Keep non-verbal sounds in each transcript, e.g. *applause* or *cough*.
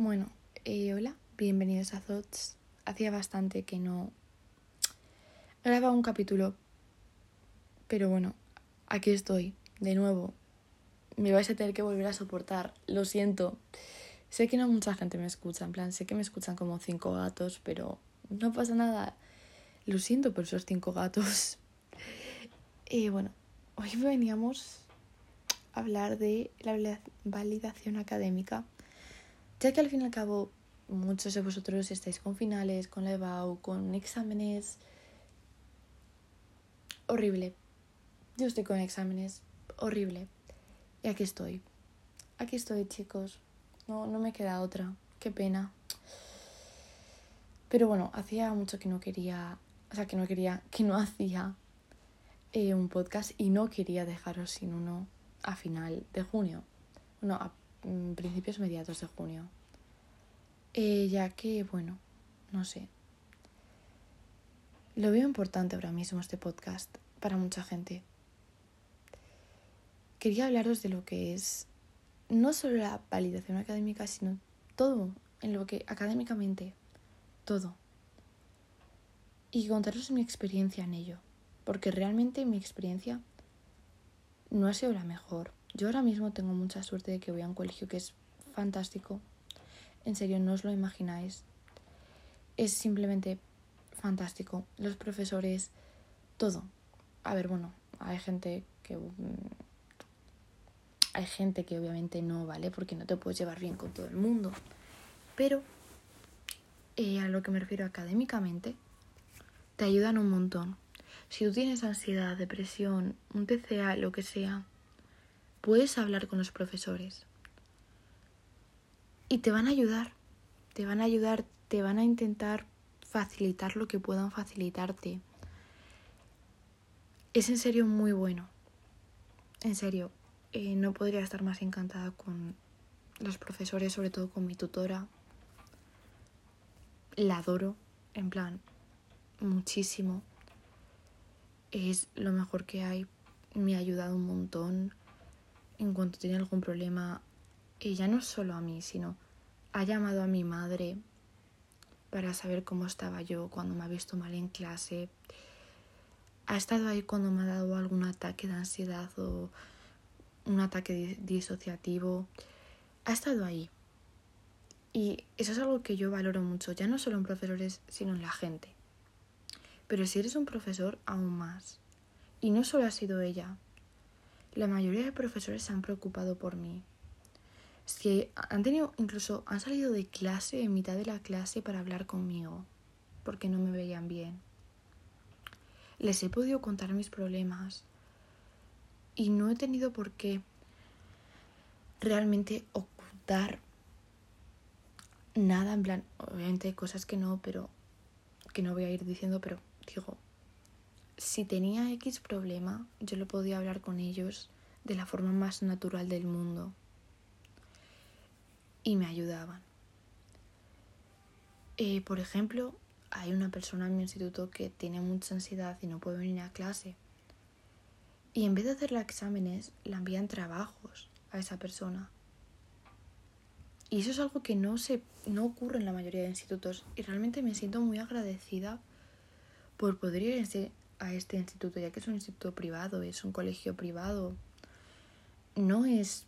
Bueno, eh, hola, bienvenidos a Thoughts. Hacía bastante que no grababa un capítulo, pero bueno, aquí estoy, de nuevo. Me vais a tener que volver a soportar, lo siento. Sé que no mucha gente me escucha, en plan, sé que me escuchan como cinco gatos, pero no pasa nada. Lo siento por esos cinco gatos. Y *laughs* bueno, hoy veníamos a hablar de la validación académica ya que al fin y al cabo muchos de vosotros estáis con finales, con la EBAU, con exámenes. Horrible. Yo estoy con exámenes. Horrible. Y aquí estoy. Aquí estoy, chicos. No, no me queda otra. Qué pena. Pero bueno, hacía mucho que no quería. O sea, que no quería. Que no hacía eh, un podcast y no quería dejaros sin uno a final de junio. No, a principios mediados de junio. Ya que, bueno, no sé. Lo veo importante ahora mismo este podcast para mucha gente. Quería hablaros de lo que es no solo la validación académica, sino todo en lo que académicamente, todo. Y contaros mi experiencia en ello, porque realmente mi experiencia no ha sido la mejor. Yo ahora mismo tengo mucha suerte de que voy a un colegio que es fantástico. En serio, no os lo imagináis. Es simplemente fantástico. Los profesores, todo. A ver, bueno, hay gente que... Mm, hay gente que obviamente no, ¿vale? Porque no te puedes llevar bien con todo el mundo. Pero eh, a lo que me refiero académicamente, te ayudan un montón. Si tú tienes ansiedad, depresión, un TCA, lo que sea, puedes hablar con los profesores. Y te van a ayudar, te van a ayudar, te van a intentar facilitar lo que puedan facilitarte. Es en serio muy bueno. En serio, eh, no podría estar más encantada con los profesores, sobre todo con mi tutora. La adoro, en plan, muchísimo. Es lo mejor que hay. Me ha ayudado un montón en cuanto tiene algún problema, ella no solo a mí, sino ha llamado a mi madre para saber cómo estaba yo cuando me ha visto mal en clase. Ha estado ahí cuando me ha dado algún ataque de ansiedad o un ataque disociativo. Ha estado ahí. Y eso es algo que yo valoro mucho, ya no solo en profesores, sino en la gente. Pero si eres un profesor, aún más. Y no solo ha sido ella, la mayoría de profesores se han preocupado por mí. Si han tenido, incluso han salido de clase en mitad de la clase para hablar conmigo, porque no me veían bien. Les he podido contar mis problemas y no he tenido por qué realmente ocultar nada, en plan, obviamente hay cosas que no, pero que no voy a ir diciendo, pero digo, si tenía X problema, yo lo podía hablar con ellos de la forma más natural del mundo. Y me ayudaban. Eh, por ejemplo, hay una persona en mi instituto que tiene mucha ansiedad y no puede venir a clase. Y en vez de hacerle exámenes, le envían trabajos a esa persona. Y eso es algo que no, se, no ocurre en la mayoría de institutos. Y realmente me siento muy agradecida por poder ir a este instituto, ya que es un instituto privado, es un colegio privado. No es,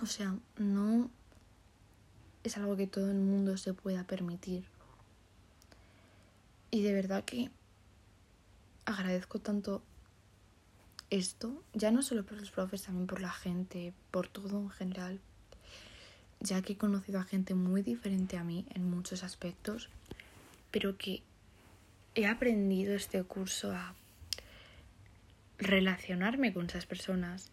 o sea, no es algo que todo el mundo se pueda permitir. Y de verdad que agradezco tanto esto, ya no solo por los profes, también por la gente, por todo en general, ya que he conocido a gente muy diferente a mí en muchos aspectos, pero que he aprendido este curso a relacionarme con esas personas,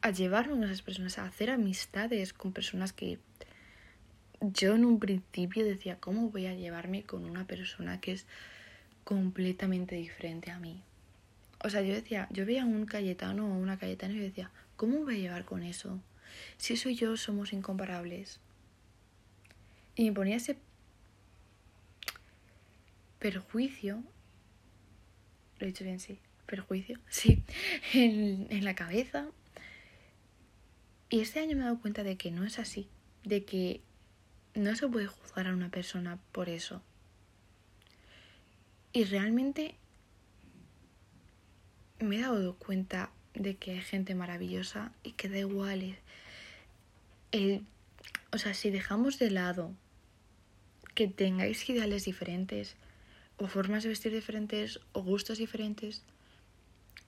a llevarme con esas personas, a hacer amistades con personas que yo en un principio decía, ¿cómo voy a llevarme con una persona que es completamente diferente a mí? O sea, yo decía, yo veía a un Cayetano o una Cayetana y decía, ¿cómo voy a llevar con eso? Si eso y yo somos incomparables. Y me ponía ese perjuicio, lo he dicho bien, sí, perjuicio, *laughs* sí, en, en la cabeza. Y este año me he dado cuenta de que no es así, de que no se puede juzgar a una persona por eso. Y realmente me he dado cuenta de que hay gente maravillosa y que da igual el, o sea, si dejamos de lado que tengáis ideales diferentes o formas de vestir diferentes o gustos diferentes,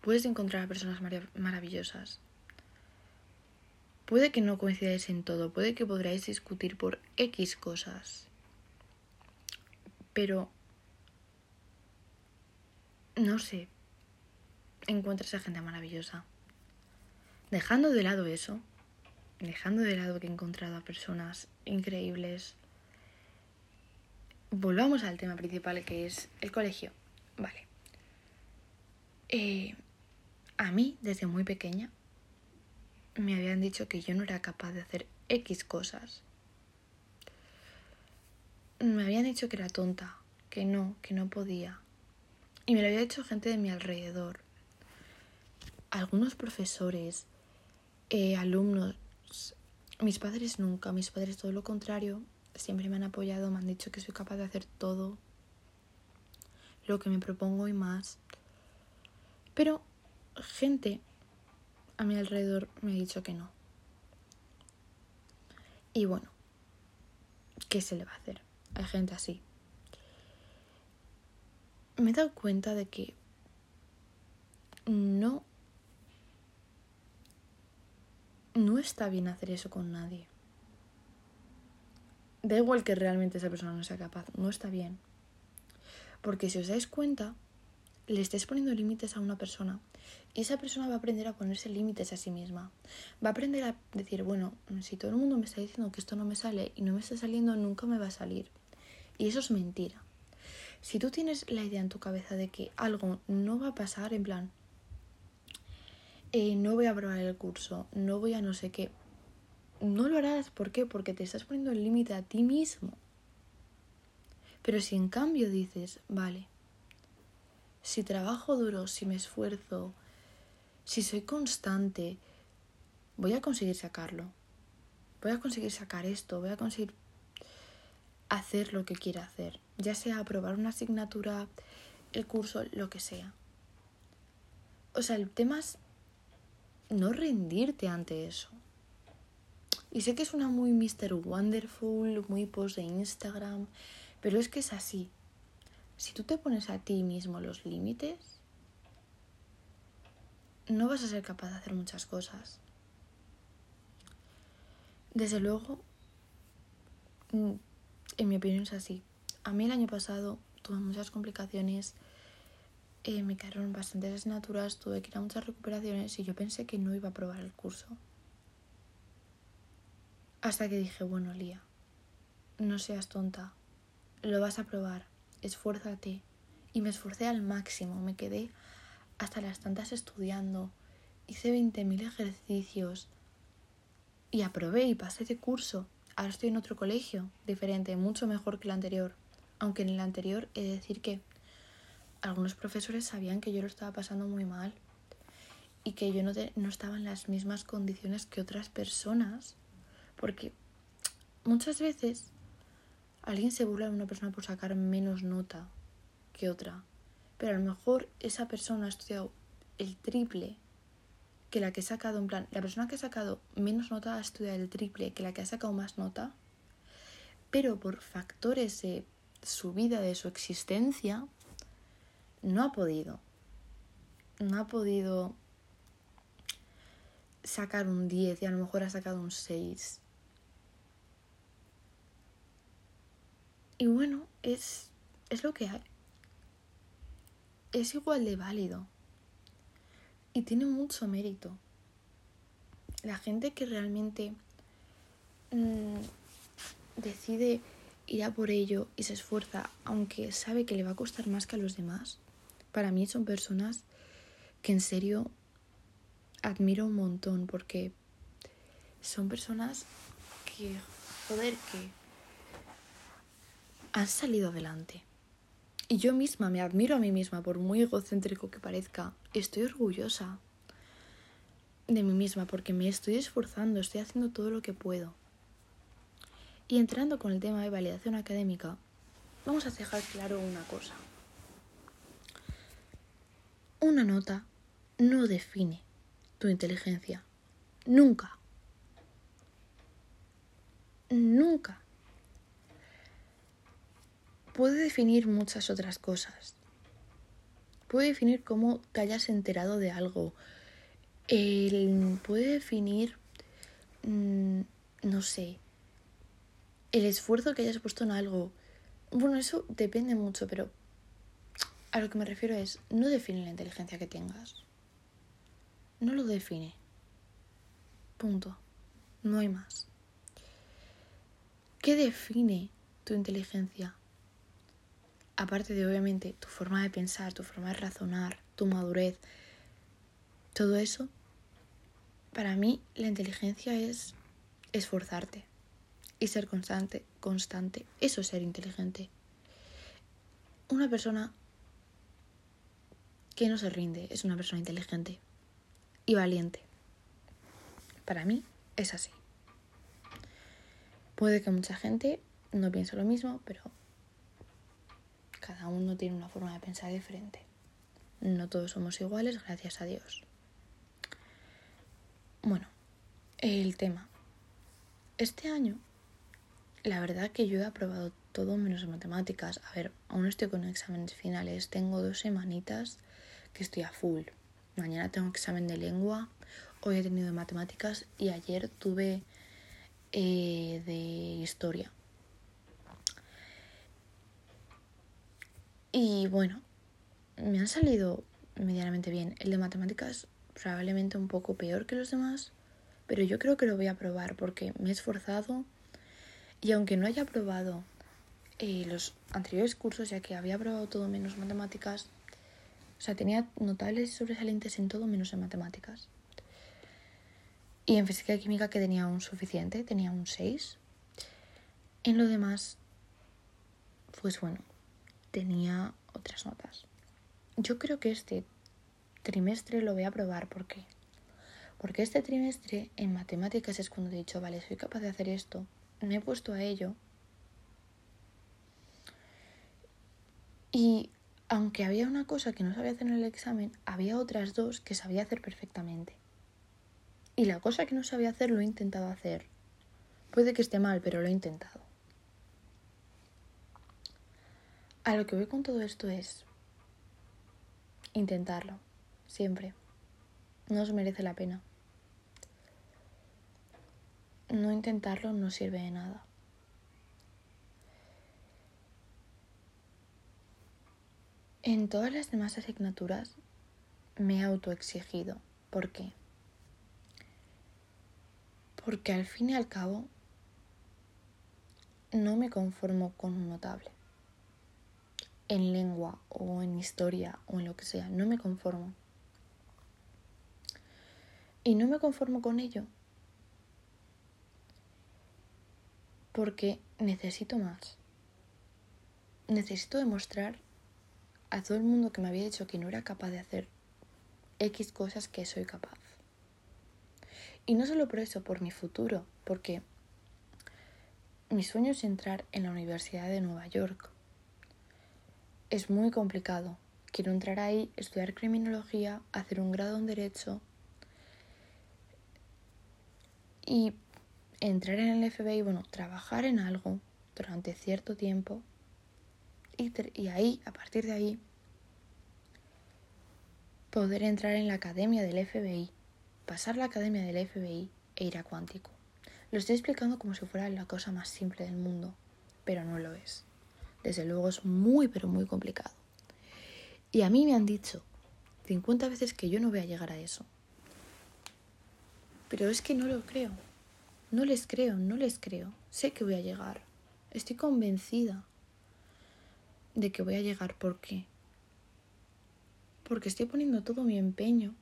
puedes encontrar a personas maravillosas. Puede que no coincidáis en todo, puede que podráis discutir por X cosas, pero no sé, encuentras a gente maravillosa. Dejando de lado eso, dejando de lado que he encontrado a personas increíbles, volvamos al tema principal que es el colegio. Vale. Eh, a mí, desde muy pequeña, me habían dicho que yo no era capaz de hacer X cosas. Me habían dicho que era tonta, que no, que no podía. Y me lo había dicho gente de mi alrededor. Algunos profesores, eh, alumnos, mis padres nunca, mis padres todo lo contrario, siempre me han apoyado, me han dicho que soy capaz de hacer todo lo que me propongo y más. Pero gente a mi alrededor me ha dicho que no. Y bueno, ¿qué se le va a hacer? Hay gente así. Me he dado cuenta de que no no está bien hacer eso con nadie. Da igual que realmente esa persona no sea capaz, no está bien. Porque si os dais cuenta, le estáis poniendo límites a una persona y esa persona va a aprender a ponerse límites a sí misma. Va a aprender a decir, bueno, si todo el mundo me está diciendo que esto no me sale y no me está saliendo, nunca me va a salir. Y eso es mentira. Si tú tienes la idea en tu cabeza de que algo no va a pasar, en plan, eh, no voy a probar el curso, no voy a no sé qué, no lo harás. ¿Por qué? Porque te estás poniendo el límite a ti mismo. Pero si en cambio dices, vale, si trabajo duro, si me esfuerzo, si soy constante, voy a conseguir sacarlo. Voy a conseguir sacar esto, voy a conseguir hacer lo que quiera hacer, ya sea aprobar una asignatura, el curso, lo que sea. O sea, el tema es no rendirte ante eso. Y sé que es una muy Mr. Wonderful, muy post de Instagram, pero es que es así. Si tú te pones a ti mismo los límites, no vas a ser capaz de hacer muchas cosas. Desde luego, mm, en mi opinión es así. A mí el año pasado tuve muchas complicaciones, eh, me quedaron bastantes asignaturas, tuve que ir a muchas recuperaciones y yo pensé que no iba a aprobar el curso. Hasta que dije, bueno, Lía, no seas tonta, lo vas a probar, esfuérzate. Y me esforcé al máximo, me quedé hasta las tantas estudiando, hice 20.000 ejercicios y aprobé y pasé de curso. Ahora estoy en otro colegio, diferente, mucho mejor que el anterior. Aunque en el anterior he de decir que algunos profesores sabían que yo lo estaba pasando muy mal y que yo no, no estaba en las mismas condiciones que otras personas. Porque muchas veces alguien se burla de una persona por sacar menos nota que otra pero a lo mejor esa persona ha estudiado el triple que la que ha sacado, en plan, la persona que ha sacado menos nota ha estudiado el triple que la que ha sacado más nota, pero por factores de su vida, de su existencia, no ha podido. No ha podido sacar un 10 y a lo mejor ha sacado un 6. Y bueno, es, es lo que hay es igual de válido y tiene mucho mérito. La gente que realmente mm, decide ir a por ello y se esfuerza, aunque sabe que le va a costar más que a los demás, para mí son personas que en serio admiro un montón porque son personas que, joder, que han salido adelante. Y yo misma me admiro a mí misma, por muy egocéntrico que parezca. Estoy orgullosa de mí misma porque me estoy esforzando, estoy haciendo todo lo que puedo. Y entrando con el tema de validación académica, vamos a dejar claro una cosa. Una nota no define tu inteligencia. Nunca. Nunca. Puede definir muchas otras cosas. Puede definir cómo te hayas enterado de algo. puede definir, mm, no sé, el esfuerzo que hayas puesto en algo. Bueno, eso depende mucho, pero a lo que me refiero es, no define la inteligencia que tengas. No lo define. Punto. No hay más. ¿Qué define tu inteligencia? Aparte de, obviamente, tu forma de pensar, tu forma de razonar, tu madurez, todo eso, para mí la inteligencia es esforzarte y ser constante, constante. Eso es ser inteligente. Una persona que no se rinde es una persona inteligente y valiente. Para mí es así. Puede que mucha gente no piense lo mismo, pero cada uno tiene una forma de pensar diferente. No todos somos iguales, gracias a Dios. Bueno, el tema. Este año la verdad que yo he aprobado todo menos matemáticas. A ver, aún estoy con exámenes finales. Tengo dos semanitas que estoy a full. Mañana tengo examen de lengua. Hoy he tenido matemáticas y ayer tuve eh, de historia. Y bueno, me han salido medianamente bien. El de matemáticas probablemente un poco peor que los demás, pero yo creo que lo voy a probar porque me he esforzado y aunque no haya probado eh, los anteriores cursos, ya que había probado todo menos matemáticas, o sea, tenía notables sobresalientes en todo menos en matemáticas. Y en física y química que tenía un suficiente, tenía un 6. En lo demás, pues bueno, tenía otras notas. Yo creo que este trimestre lo voy a probar. ¿Por qué? Porque este trimestre en matemáticas es cuando he dicho, vale, soy capaz de hacer esto me he puesto a ello. Y aunque había una cosa que no sabía hacer en el examen, había otras dos que sabía hacer perfectamente. Y la cosa que no sabía hacer lo he intentado hacer. Puede que esté mal, pero lo he intentado. A lo que voy con todo esto es intentarlo, siempre. No os merece la pena. no intentarlo no sirve de nada. En todas las demás asignaturas me he autoexigido. ¿Por qué? Porque al fin y al cabo no me conformo con un notable. En lengua o en historia o en lo que sea, no me conformo. Y no me conformo con ello porque necesito más. Necesito demostrar a todo el mundo que me había dicho que no era capaz de hacer X cosas que soy capaz. Y no solo por eso, por mi futuro, porque mi sueño es entrar en la Universidad de Nueva York. Es muy complicado. Quiero entrar ahí, estudiar criminología, hacer un grado en derecho y entrar en el FBI, bueno, trabajar en algo durante cierto tiempo y, y ahí, a partir de ahí, poder entrar en la academia del FBI, pasar la academia del FBI e ir a cuántico. Lo estoy explicando como si fuera la cosa más simple del mundo, pero no lo es. Desde luego es muy, pero muy complicado. Y a mí me han dicho 50 veces que yo no voy a llegar a eso. Pero es que no lo creo. No les creo, no les creo. Sé que voy a llegar. Estoy convencida de que voy a llegar. ¿Por qué? Porque estoy poniendo todo mi empeño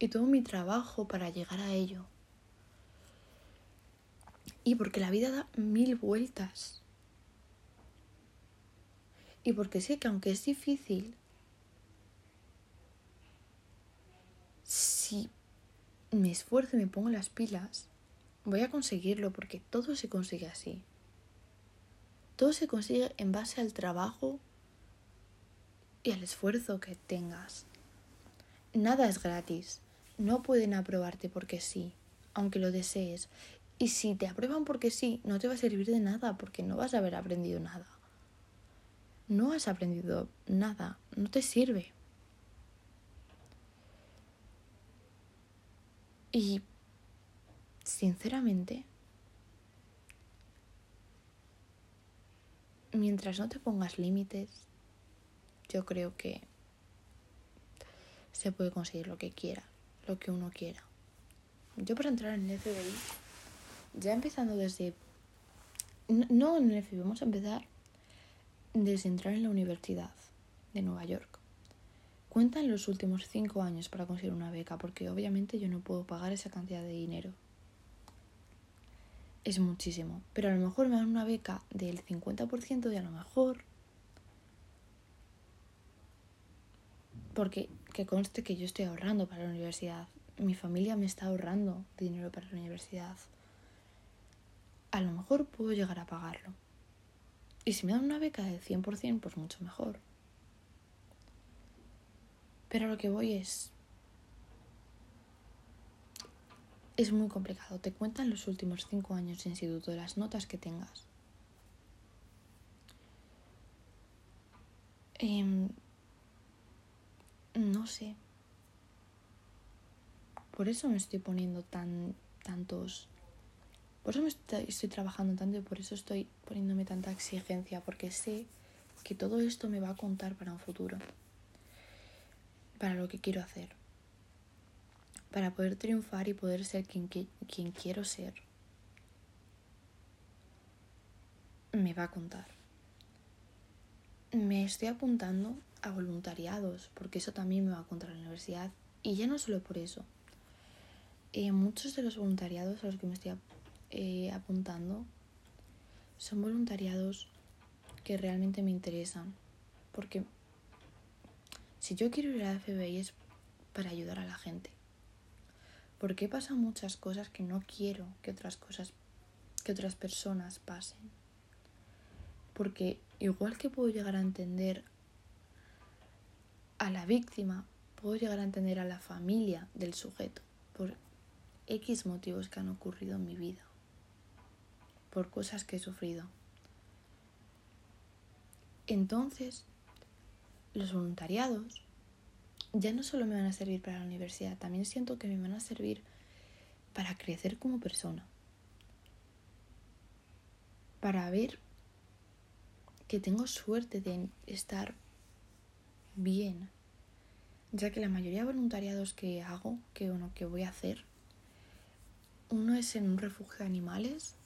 y todo mi trabajo para llegar a ello. Y porque la vida da mil vueltas. Y porque sé que aunque es difícil, si me esfuerzo y me pongo las pilas, voy a conseguirlo porque todo se consigue así. Todo se consigue en base al trabajo y al esfuerzo que tengas. Nada es gratis. No pueden aprobarte porque sí, aunque lo desees. Y si te aprueban porque sí, no te va a servir de nada porque no vas a haber aprendido nada. No has aprendido nada, no te sirve. Y sinceramente, mientras no te pongas límites, yo creo que se puede conseguir lo que quiera, lo que uno quiera. Yo para entrar en el FBI, ya empezando desde... No en el FBI, vamos a empezar desde entrar en la Universidad de Nueva York. Cuentan los últimos cinco años para conseguir una beca, porque obviamente yo no puedo pagar esa cantidad de dinero. Es muchísimo, pero a lo mejor me dan una beca del 50% y a lo mejor... Porque que conste que yo estoy ahorrando para la universidad. Mi familia me está ahorrando dinero para la universidad. A lo mejor puedo llegar a pagarlo. Y si me dan una beca del 100%, pues mucho mejor. Pero lo que voy es... Es muy complicado. Te cuentan los últimos cinco años de instituto, las notas que tengas. Em, no sé. Por eso me estoy poniendo tan tantos. Por eso me estoy, trabajando tanto y por eso estoy poniéndome tanta exigencia, porque sé que todo esto me va a contar para un futuro para lo que quiero hacer, para poder triunfar y poder ser quien, quien quiero ser. Me va a contar. Me estoy apuntando a voluntariados, porque eso también me va a contar la universidad. Y ya no solo por eso. Eh, muchos de los voluntariados a los que me estoy eh, apuntando son voluntariados que realmente me interesan, porque si yo quiero ir a la FBI es para ayudar a la gente. Porque pasan muchas cosas que no quiero que otras cosas, que otras personas pasen. Porque igual que puedo llegar a entender a la víctima, puedo llegar a entender a la familia del sujeto por X motivos que han ocurrido en mi vida, por cosas que he sufrido. Entonces, los voluntariados ya no solo me van a servir para la universidad, también siento que me van a servir para crecer como persona. Para ver que tengo suerte de estar bien. Ya que la mayoría de voluntariados que hago, que uno que voy a hacer, uno es en un refugio de animales,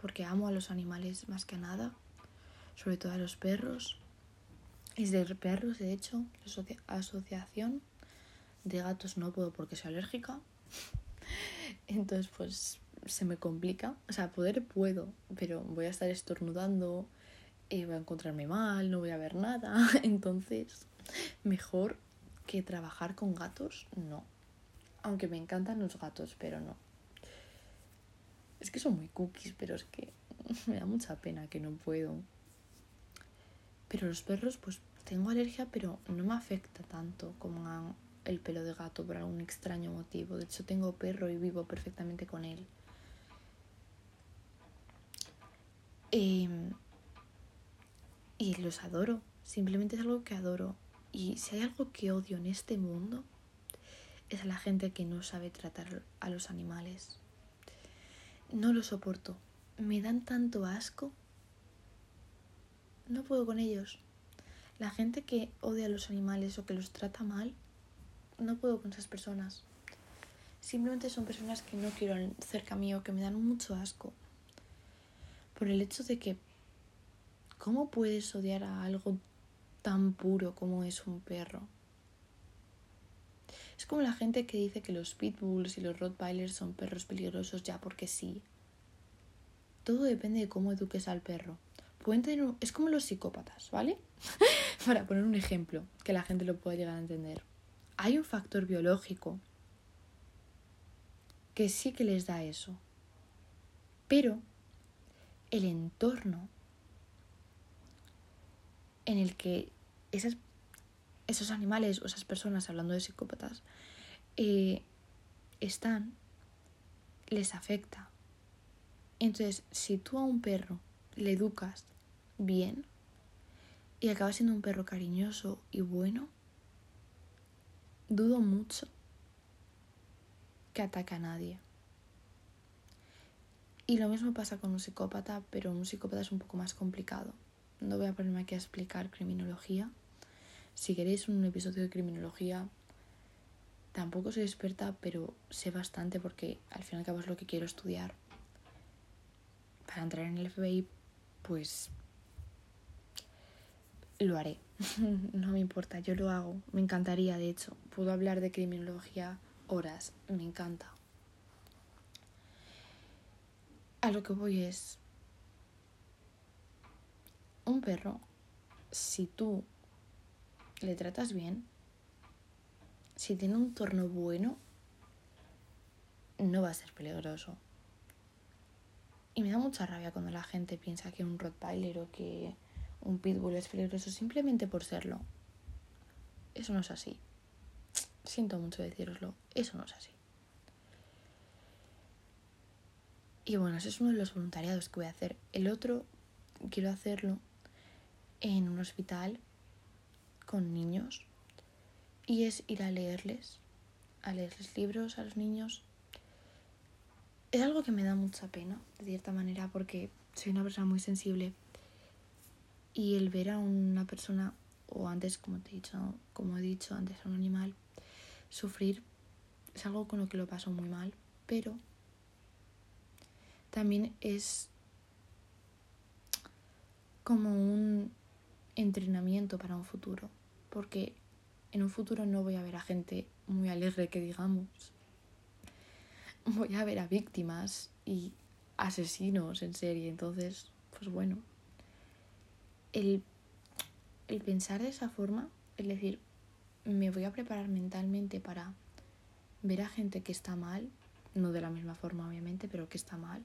porque amo a los animales más que nada, sobre todo a los perros, es de perros, de hecho, asociación. De gatos no puedo porque soy alérgica. *laughs* Entonces, pues se me complica. O sea, poder puedo, pero voy a estar estornudando, y voy a encontrarme mal, no voy a ver nada. *laughs* Entonces, mejor que trabajar con gatos, no. Aunque me encantan los gatos, pero no. Es que son muy cookies, pero es que *laughs* me da mucha pena que no puedo. Pero los perros, pues tengo alergia, pero no me afecta tanto como el pelo de gato por algún extraño motivo. De hecho, tengo perro y vivo perfectamente con él. Em, y los adoro. Simplemente es algo que adoro. Y si hay algo que odio en este mundo, es a la gente que no sabe tratar a los animales. No lo soporto. Me dan tanto asco no puedo con ellos. La gente que odia a los animales o que los trata mal, no puedo con esas personas. Simplemente son personas que no quiero cerca mío, que me dan mucho asco. Por el hecho de que, ¿cómo puedes odiar a algo tan puro como es un perro? Es como la gente que dice que los pitbulls y los rottweilers son perros peligrosos ya porque sí. Todo depende de cómo eduques al perro pueden tener es como los psicópatas, ¿vale? *laughs* Para poner un ejemplo que la gente lo pueda llegar a entender. Hay un factor biológico que sí que les da eso. Pero el entorno en el que esas, esos animales o esas personas, hablando de psicópatas, eh, están, les afecta. Entonces, si tú a un perro le educas bien y acaba siendo un perro cariñoso y bueno, dudo mucho que ataque a nadie. Y lo mismo pasa con un psicópata, pero un psicópata es un poco más complicado. No voy a ponerme aquí a explicar criminología. Si queréis un episodio de criminología, tampoco soy experta, pero sé bastante porque al fin y al cabo es lo que quiero estudiar. Para entrar en el FBI, pues lo haré. *laughs* no me importa, yo lo hago. Me encantaría, de hecho. Puedo hablar de criminología horas. Me encanta. A lo que voy es... Un perro, si tú le tratas bien, si tiene un torno bueno, no va a ser peligroso. Y me da mucha rabia cuando la gente piensa que un Rottweiler o que un Pitbull es peligroso simplemente por serlo. Eso no es así. Siento mucho deciroslo, eso no es así. Y bueno, ese es uno de los voluntariados que voy a hacer. El otro quiero hacerlo en un hospital con niños y es ir a leerles, a leerles libros a los niños. Es algo que me da mucha pena, de cierta manera, porque soy una persona muy sensible y el ver a una persona, o antes, como te he dicho, como he dicho antes, a un animal, sufrir es algo con lo que lo paso muy mal, pero también es como un entrenamiento para un futuro, porque en un futuro no voy a ver a gente muy alegre que digamos. Voy a ver a víctimas y asesinos en serie. Entonces, pues bueno. El, el pensar de esa forma, es decir, me voy a preparar mentalmente para ver a gente que está mal, no de la misma forma obviamente, pero que está mal,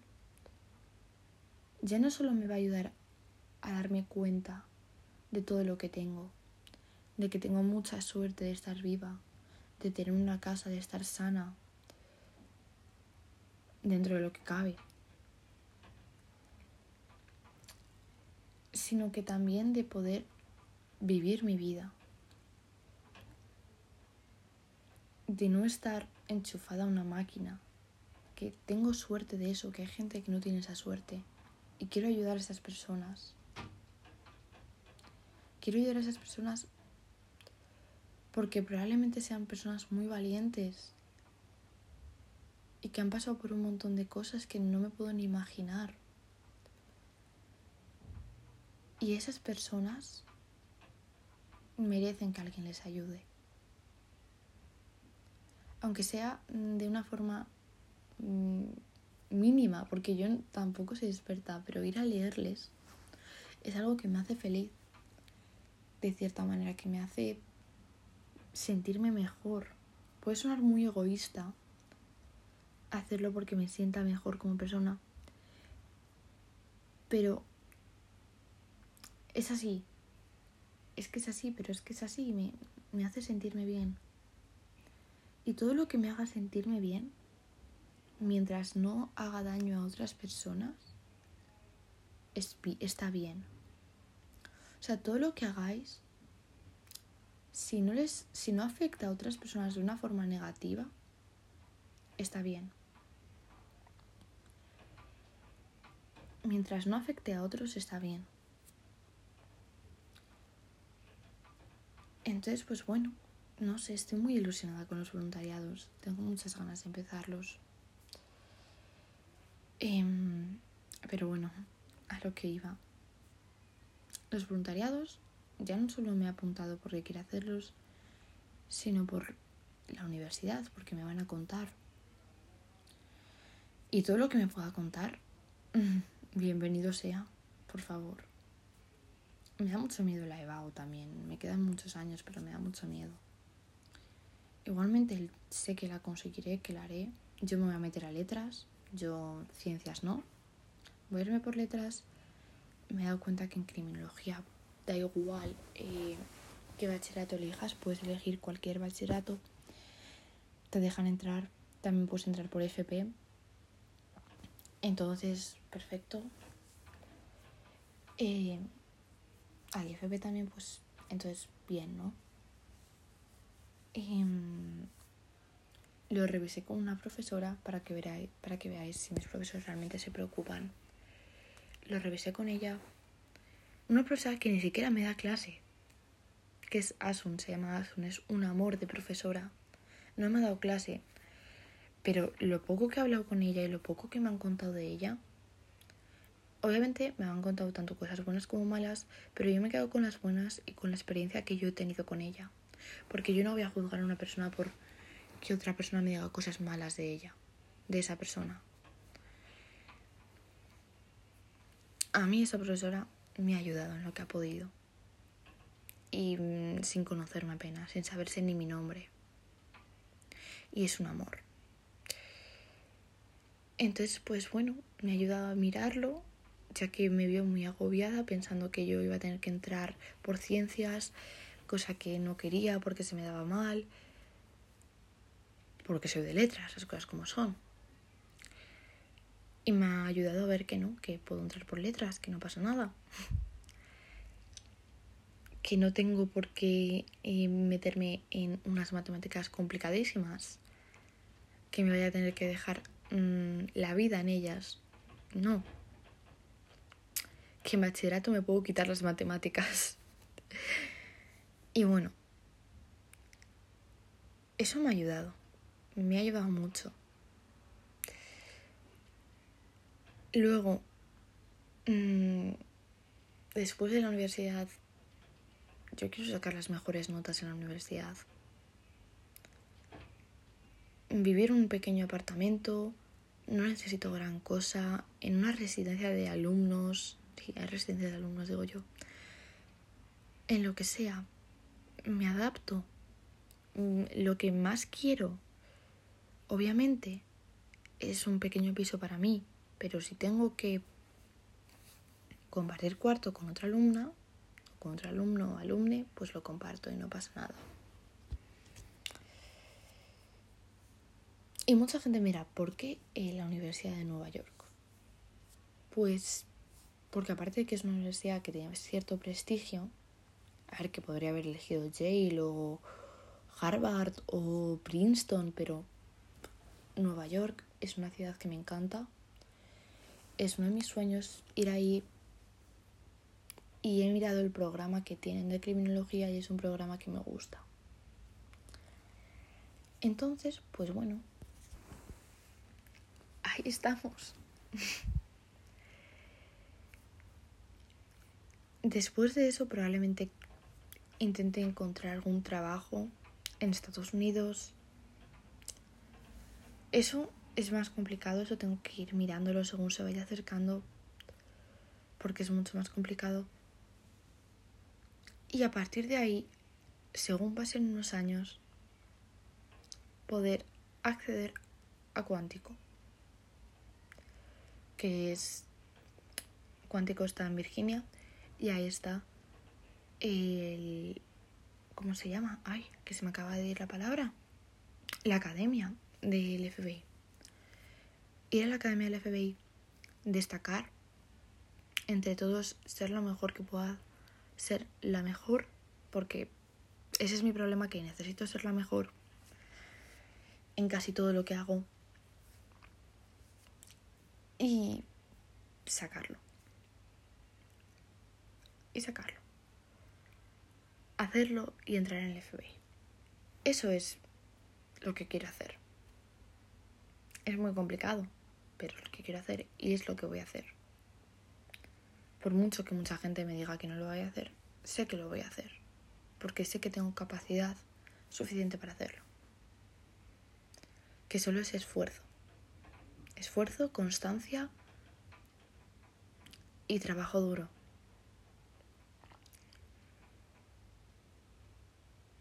ya no solo me va a ayudar a darme cuenta de todo lo que tengo, de que tengo mucha suerte de estar viva, de tener una casa, de estar sana, dentro de lo que cabe, sino que también de poder vivir mi vida, de no estar enchufada a una máquina, que tengo suerte de eso, que hay gente que no tiene esa suerte. Y quiero ayudar a esas personas. Quiero ayudar a esas personas porque probablemente sean personas muy valientes y que han pasado por un montón de cosas que no me puedo ni imaginar. Y esas personas merecen que alguien les ayude. Aunque sea de una forma mm, mínima, porque yo tampoco soy experta, pero ir a leerles es algo que me hace feliz, de cierta manera, que me hace sentirme mejor. Puede sonar muy egoísta hacerlo porque me sienta mejor como persona. Pero es así. Es que es así, pero es que es así me, me hace sentirme bien. Y todo lo que me haga sentirme bien, mientras no haga daño a otras personas, está bien. O sea, todo lo que hagáis si no, les, si no afecta a otras personas de una forma negativa, está bien. Mientras no afecte a otros, está bien. Entonces, pues bueno, no sé, estoy muy ilusionada con los voluntariados. Tengo muchas ganas de empezarlos. Em, pero bueno, a lo que iba. Los voluntariados ya no solo me he apuntado porque quiero hacerlos, sino por la universidad, porque me van a contar. Y todo lo que me pueda contar, *laughs* bienvenido sea, por favor. Me da mucho miedo la EVAO también, me quedan muchos años, pero me da mucho miedo. Igualmente sé que la conseguiré, que la haré. Yo me voy a meter a letras, yo ciencias no. Voy a irme por letras. Me he dado cuenta que en criminología da igual eh, qué bachillerato elijas, puedes elegir cualquier bachillerato. Te dejan entrar, también puedes entrar por FP. Entonces, perfecto. Eh, al también, pues, entonces, bien, ¿no? Em, lo revisé con una profesora para que, veráis, para que veáis si mis profesores realmente se preocupan. Lo revisé con ella. Una profesora que ni siquiera me da clase. Que es Asun, se llama Asun, es un amor de profesora. No me ha dado clase. Pero lo poco que he hablado con ella y lo poco que me han contado de ella, obviamente me han contado tanto cosas buenas como malas, pero yo me he quedado con las buenas y con la experiencia que yo he tenido con ella. Porque yo no voy a juzgar a una persona por que otra persona me diga cosas malas de ella, de esa persona. A mí esa profesora me ha ayudado en lo que ha podido. Y mm, sin conocerme apenas, sin saberse ni mi nombre. Y es un amor. Entonces, pues bueno, me ha ayudado a mirarlo, ya que me vio muy agobiada pensando que yo iba a tener que entrar por ciencias, cosa que no quería porque se me daba mal, porque soy de letras, esas cosas como son. Y me ha ayudado a ver que no, que puedo entrar por letras, que no pasa nada. Que no tengo por qué eh, meterme en unas matemáticas complicadísimas. Que me vaya a tener que dejar mm, la vida en ellas. No. Que en bachillerato me puedo quitar las matemáticas. *laughs* y bueno, eso me ha ayudado me ha ayudado mucho. Luego, mm, después de la universidad, yo quiero sacar las mejores notas en la universidad. Vivir en un pequeño apartamento, no necesito gran cosa, en una residencia de alumnos, sí, hay residencia de alumnos, digo yo, en lo que sea, me adapto. Mm, lo que más quiero Obviamente es un pequeño piso para mí, pero si tengo que compartir cuarto con otra alumna, con otro alumno o alumne, pues lo comparto y no pasa nada. Y mucha gente mira, ¿por qué en la Universidad de Nueva York? Pues porque aparte de que es una universidad que tiene cierto prestigio, a ver que podría haber elegido Yale o Harvard o Princeton, pero Nueva York es una ciudad que me encanta. Es uno de mis sueños ir ahí. Y he mirado el programa que tienen de criminología y es un programa que me gusta. Entonces, pues bueno, ahí estamos. *laughs* Después de eso probablemente intente encontrar algún trabajo en Estados Unidos, eso es más complicado, eso tengo que ir mirándolo según se vaya acercando, porque es mucho más complicado. Y a partir de ahí, según pasen unos años, poder acceder a cuántico, que es cuántico está en Virginia y ahí está el ¿cómo se llama? Ay, que se me acaba de ir la palabra. La academia del FBI. Ir a la academia del FBI, destacar, entre todos, ser lo mejor que pueda, ser la mejor, porque ese es mi problema, que necesito ser la mejor en casi todo lo que hago. Y sacarlo. Y sacarlo. Hacerlo y entrar en el FBI. Eso es lo que quiero hacer. Es muy complicado, pero lo que quiero hacer y es lo que voy a hacer. Por mucho que mucha gente me diga que no lo voy a hacer, sé que lo voy a hacer, porque sé que tengo capacidad suficiente para hacerlo. Que solo es esfuerzo. Esfuerzo, constancia y trabajo duro.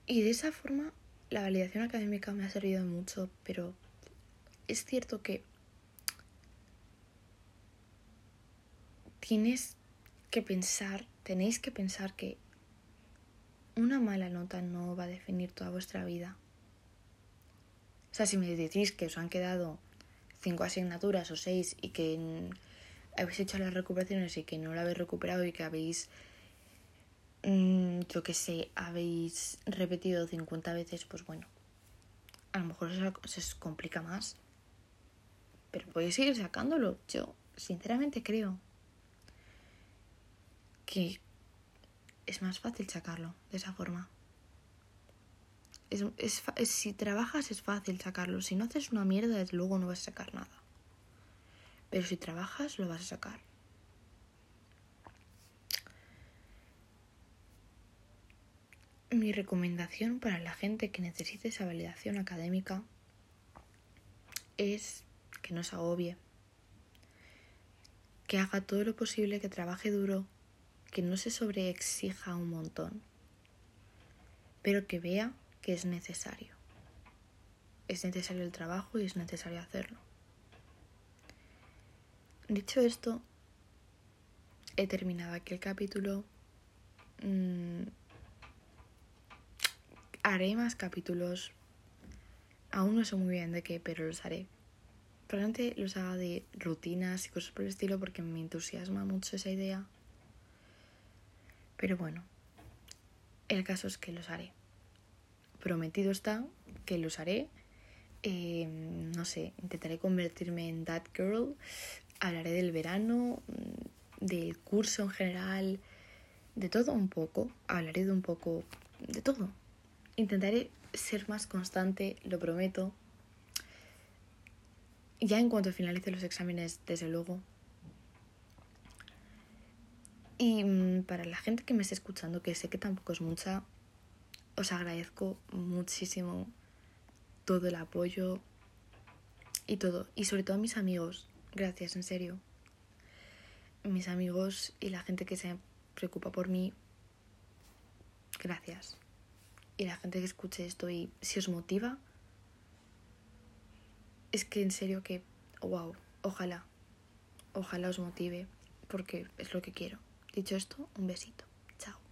Y de esa forma la validación académica me ha servido mucho, pero es cierto que tienes que pensar, tenéis que pensar que una mala nota no va a definir toda vuestra vida. O sea, si me decís que os han quedado cinco asignaturas o seis y que habéis hecho las recuperaciones y que no lo habéis recuperado y que habéis, mm, yo qué sé, habéis repetido 50 veces, pues bueno, a lo mejor se os complica más. Pero podéis seguir sacándolo. Yo, sinceramente, creo que es más fácil sacarlo de esa forma. Es, si trabajas es fácil sacarlo. Si no haces una mierda, luego no vas a sacar nada. Pero si trabajas, lo vas a sacar. Mi recomendación para la gente que necesite esa validación académica es que no se agobie, que haga todo lo posible, que trabaje duro, que no se sobreexija un montón, pero que vea que es necesario. Es necesario el trabajo y es necesario hacerlo. Dicho esto, he terminado aquí el capítulo. Mm, haré más capítulos. Aún no sé muy bien de qué, pero los haré. Probablemente los haga de rutinas y cosas por el estilo porque me entusiasma mucho esa idea. Pero bueno, el caso es que los haré prometido está que lo usaré. Eh, no sé, intentaré convertirme en that girl. Hablaré del verano, mm, del curso en general, de todo un poco. Hablaré de un poco de todo. Intentaré ser más constante, lo prometo. Ya en cuanto finalice los exámenes, desde luego. Y mm, para la gente que me esté escuchando, que sé que tampoco es mucha, os agradezco muchísimo todo el apoyo y todo. Y sobre todo a mis amigos. Gracias, en serio. Mis amigos y la gente que se preocupa por mí. Gracias. Y la gente que escuche esto y si os motiva. Es que en serio que, wow, ojalá, ojalá os motive porque es lo que quiero. Dicho esto, un besito.